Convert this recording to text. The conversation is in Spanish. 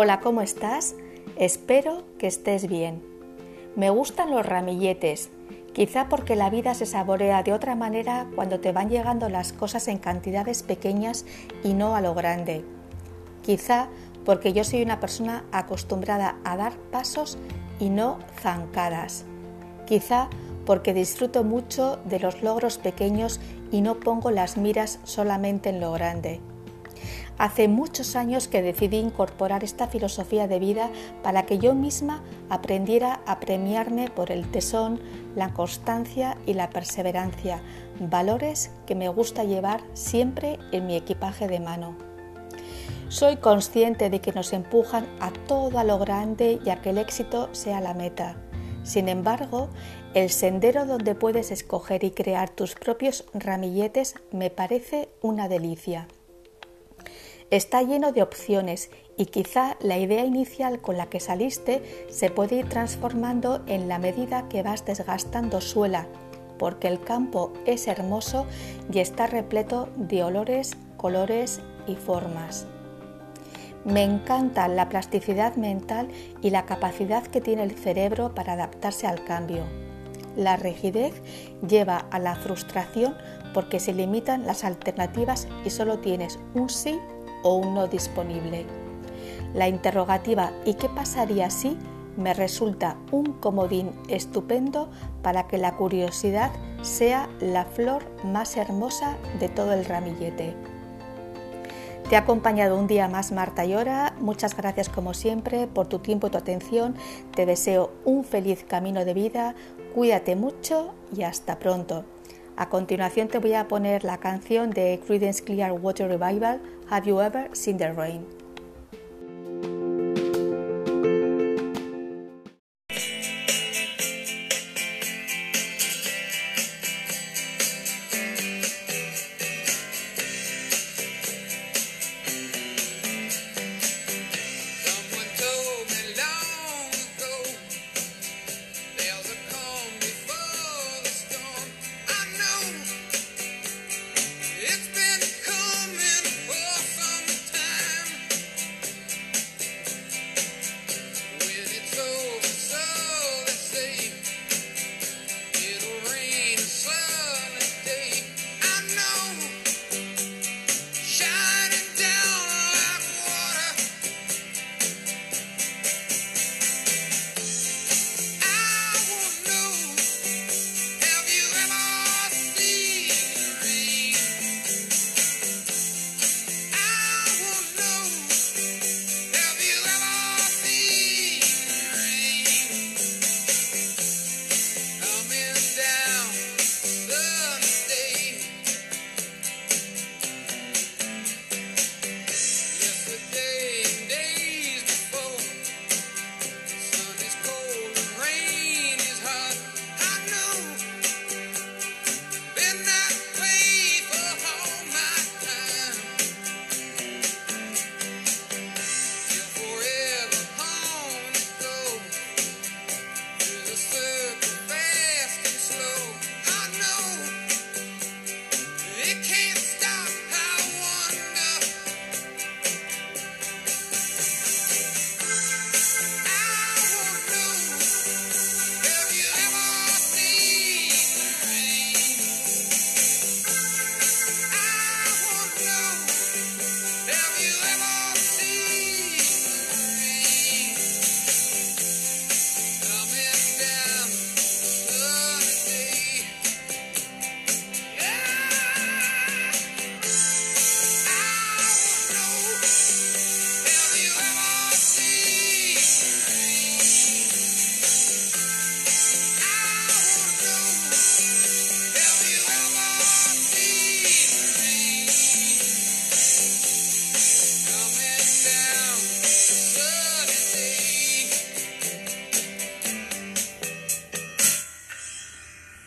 Hola, ¿cómo estás? Espero que estés bien. Me gustan los ramilletes, quizá porque la vida se saborea de otra manera cuando te van llegando las cosas en cantidades pequeñas y no a lo grande. Quizá porque yo soy una persona acostumbrada a dar pasos y no zancadas. Quizá porque disfruto mucho de los logros pequeños y no pongo las miras solamente en lo grande. Hace muchos años que decidí incorporar esta filosofía de vida para que yo misma aprendiera a premiarme por el tesón, la constancia y la perseverancia, valores que me gusta llevar siempre en mi equipaje de mano. Soy consciente de que nos empujan a todo a lo grande y a que el éxito sea la meta. Sin embargo, el sendero donde puedes escoger y crear tus propios ramilletes me parece una delicia. Está lleno de opciones y quizá la idea inicial con la que saliste se puede ir transformando en la medida que vas desgastando suela, porque el campo es hermoso y está repleto de olores, colores y formas. Me encanta la plasticidad mental y la capacidad que tiene el cerebro para adaptarse al cambio. La rigidez lleva a la frustración porque se limitan las alternativas y solo tienes un sí o un no disponible. La interrogativa ¿y qué pasaría si? me resulta un comodín estupendo para que la curiosidad sea la flor más hermosa de todo el ramillete. Te ha acompañado un día más Marta Llora. Muchas gracias como siempre por tu tiempo y tu atención. Te deseo un feliz camino de vida. Cuídate mucho y hasta pronto. A continuación te voy a poner la canción de Credence Clearwater Revival, Have You Ever Seen the Rain?